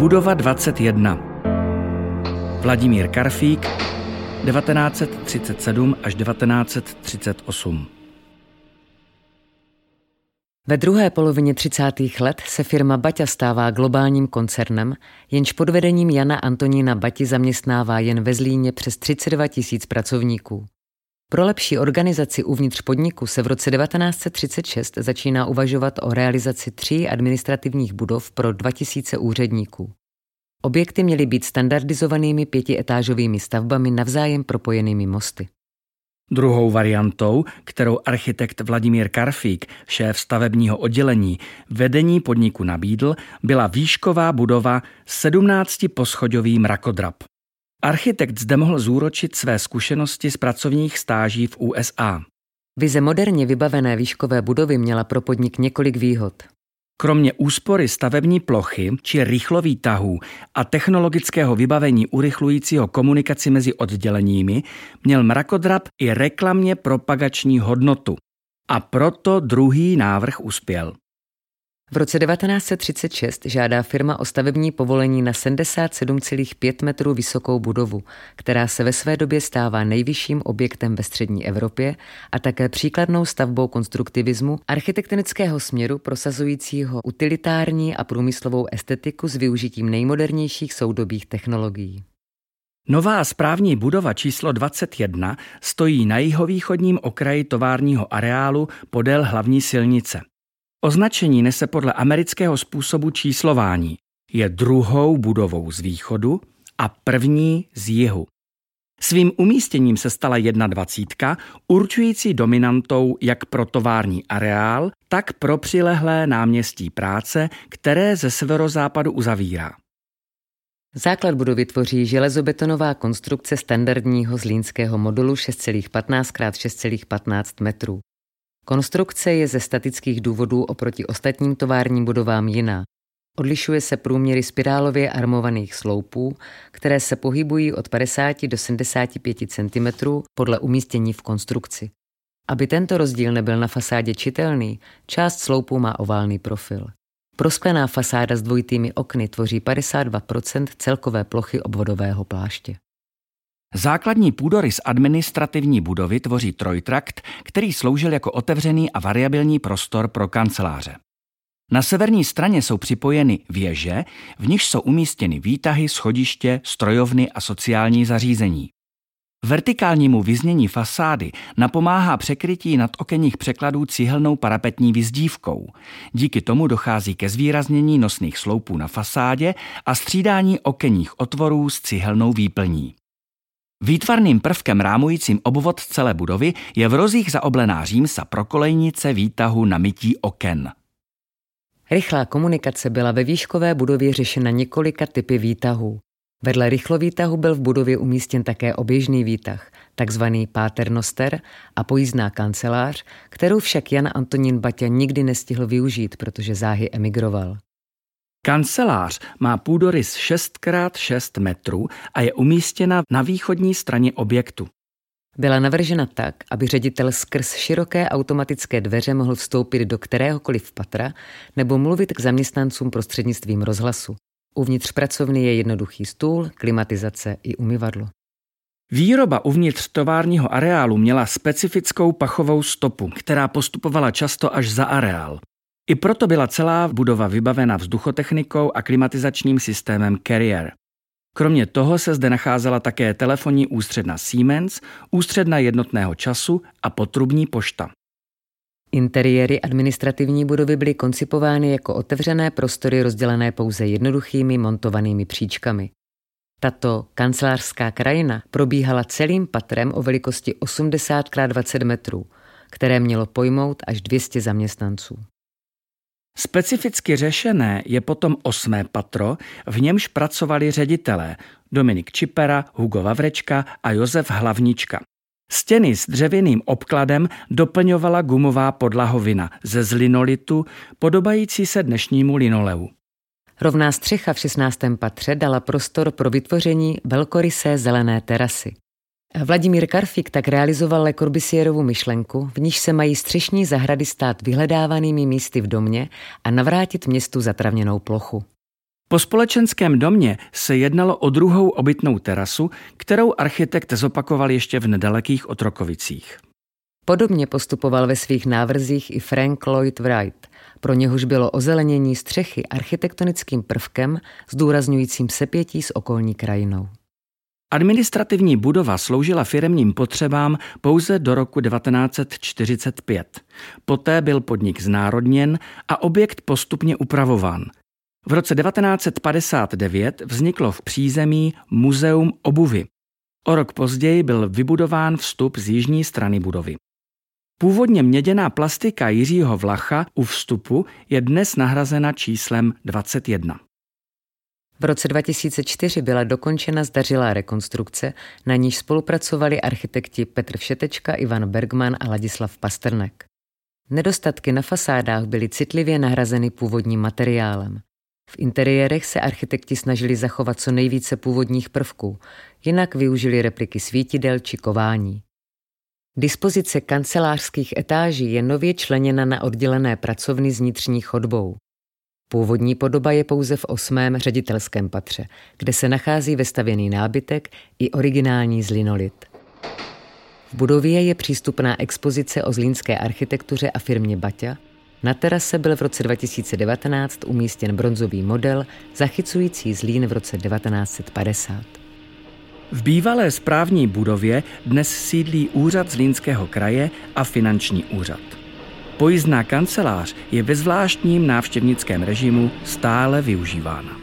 Budova 21. Vladimír Karfík 1937 až 1938. Ve druhé polovině 30. let se firma Baťa stává globálním koncernem, jenž pod vedením Jana Antonína Bati zaměstnává jen ve Zlíně přes 32 tisíc pracovníků. Pro lepší organizaci uvnitř podniku se v roce 1936 začíná uvažovat o realizaci tří administrativních budov pro 2000 úředníků. Objekty měly být standardizovanými pětietážovými stavbami navzájem propojenými mosty. Druhou variantou, kterou architekt Vladimír Karfík, šéf stavebního oddělení, vedení podniku nabídl, byla výšková budova 17-poschodový mrakodrap. Architekt zde mohl zúročit své zkušenosti z pracovních stáží v USA. Vize moderně vybavené výškové budovy měla pro podnik několik výhod. Kromě úspory stavební plochy či rychlový tahů a technologického vybavení urychlujícího komunikaci mezi odděleními, měl mrakodrap i reklamně propagační hodnotu. A proto druhý návrh uspěl. V roce 1936 žádá firma o stavební povolení na 77,5 metrů vysokou budovu, která se ve své době stává nejvyšším objektem ve střední Evropě a také příkladnou stavbou konstruktivismu architektonického směru prosazujícího utilitární a průmyslovou estetiku s využitím nejmodernějších soudobých technologií. Nová správní budova číslo 21 stojí na jihovýchodním okraji továrního areálu podél hlavní silnice. Označení nese podle amerického způsobu číslování. Je druhou budovou z východu a první z jihu. Svým umístěním se stala 21, určující dominantou jak pro tovární areál, tak pro přilehlé náměstí práce, které ze severozápadu uzavírá. Základ budovy tvoří železobetonová konstrukce standardního zlínského modulu 6,15 x 6,15 metrů. Konstrukce je ze statických důvodů oproti ostatním továrním budovám jiná. Odlišuje se průměry spirálově armovaných sloupů, které se pohybují od 50 do 75 cm podle umístění v konstrukci. Aby tento rozdíl nebyl na fasádě čitelný, část sloupů má oválný profil. Prosklená fasáda s dvojitými okny tvoří 52% celkové plochy obvodového pláště. Základní půdorys administrativní budovy tvoří trojtrakt, který sloužil jako otevřený a variabilní prostor pro kanceláře. Na severní straně jsou připojeny věže, v nichž jsou umístěny výtahy, schodiště, strojovny a sociální zařízení. Vertikálnímu vyznění fasády napomáhá překrytí nad okenních překladů cihelnou parapetní vyzdívkou. Díky tomu dochází ke zvýraznění nosných sloupů na fasádě a střídání okenních otvorů s cihelnou výplní. Výtvarným prvkem rámujícím obvod celé budovy je v rozích zaoblená římsa pro kolejnice výtahu na mytí oken. Rychlá komunikace byla ve výškové budově řešena několika typy výtahů. Vedle rychlovýtahu byl v budově umístěn také oběžný výtah, takzvaný páternoster a pojízdná kancelář, kterou však Jan Antonín Baťa nikdy nestihl využít, protože záhy emigroval. Kancelář má půdorys 6x6 metrů a je umístěna na východní straně objektu. Byla navržena tak, aby ředitel skrz široké automatické dveře mohl vstoupit do kteréhokoliv patra nebo mluvit k zaměstnancům prostřednictvím rozhlasu. Uvnitř pracovny je jednoduchý stůl, klimatizace i umyvadlo. Výroba uvnitř továrního areálu měla specifickou pachovou stopu, která postupovala často až za areál. I proto byla celá budova vybavena vzduchotechnikou a klimatizačním systémem Carrier. Kromě toho se zde nacházela také telefonní ústředna Siemens, ústředna jednotného času a potrubní pošta. Interiéry administrativní budovy byly koncipovány jako otevřené prostory rozdělené pouze jednoduchými montovanými příčkami. Tato kancelářská krajina probíhala celým patrem o velikosti 80 x 20 metrů, které mělo pojmout až 200 zaměstnanců. Specificky řešené je potom osmé patro, v němž pracovali ředitelé Dominik Čipera, Hugo Vavrečka a Josef Hlavnička. Stěny s dřevěným obkladem doplňovala gumová podlahovina ze zlinolitu, podobající se dnešnímu linoleu. Rovná střecha v 16. patře dala prostor pro vytvoření velkorysé zelené terasy. Vladimír Karfik tak realizoval Le Corbusierovu myšlenku, v níž se mají střešní zahrady stát vyhledávanými místy v domě a navrátit městu zatravněnou plochu. Po společenském domě se jednalo o druhou obytnou terasu, kterou architekt zopakoval ještě v nedalekých Otrokovicích. Podobně postupoval ve svých návrzích i Frank Lloyd Wright. Pro něhož bylo ozelenění střechy architektonickým prvkem zdůrazňujícím sepětí s okolní krajinou. Administrativní budova sloužila firemním potřebám pouze do roku 1945. Poté byl podnik znárodněn a objekt postupně upravován. V roce 1959 vzniklo v přízemí Muzeum obuvy. O rok později byl vybudován vstup z jižní strany budovy. Původně měděná plastika Jiřího Vlacha u vstupu je dnes nahrazena číslem 21. V roce 2004 byla dokončena zdařilá rekonstrukce, na níž spolupracovali architekti Petr Všetečka, Ivan Bergman a Ladislav Pasternek. Nedostatky na fasádách byly citlivě nahrazeny původním materiálem. V interiérech se architekti snažili zachovat co nejvíce původních prvků, jinak využili repliky svítidel či kování. Dispozice kancelářských etáží je nově členěna na oddělené pracovny s vnitřní chodbou. Původní podoba je pouze v osmém ředitelském patře, kde se nachází vestavěný nábytek i originální zlinolit. V budově je přístupná expozice o zlínské architektuře a firmě Baťa. Na terase byl v roce 2019 umístěn bronzový model zachycující Zlín v roce 1950. V bývalé správní budově dnes sídlí úřad Zlínského kraje a finanční úřad. Pojízdná kancelář je ve zvláštním návštěvnickém režimu stále využívána.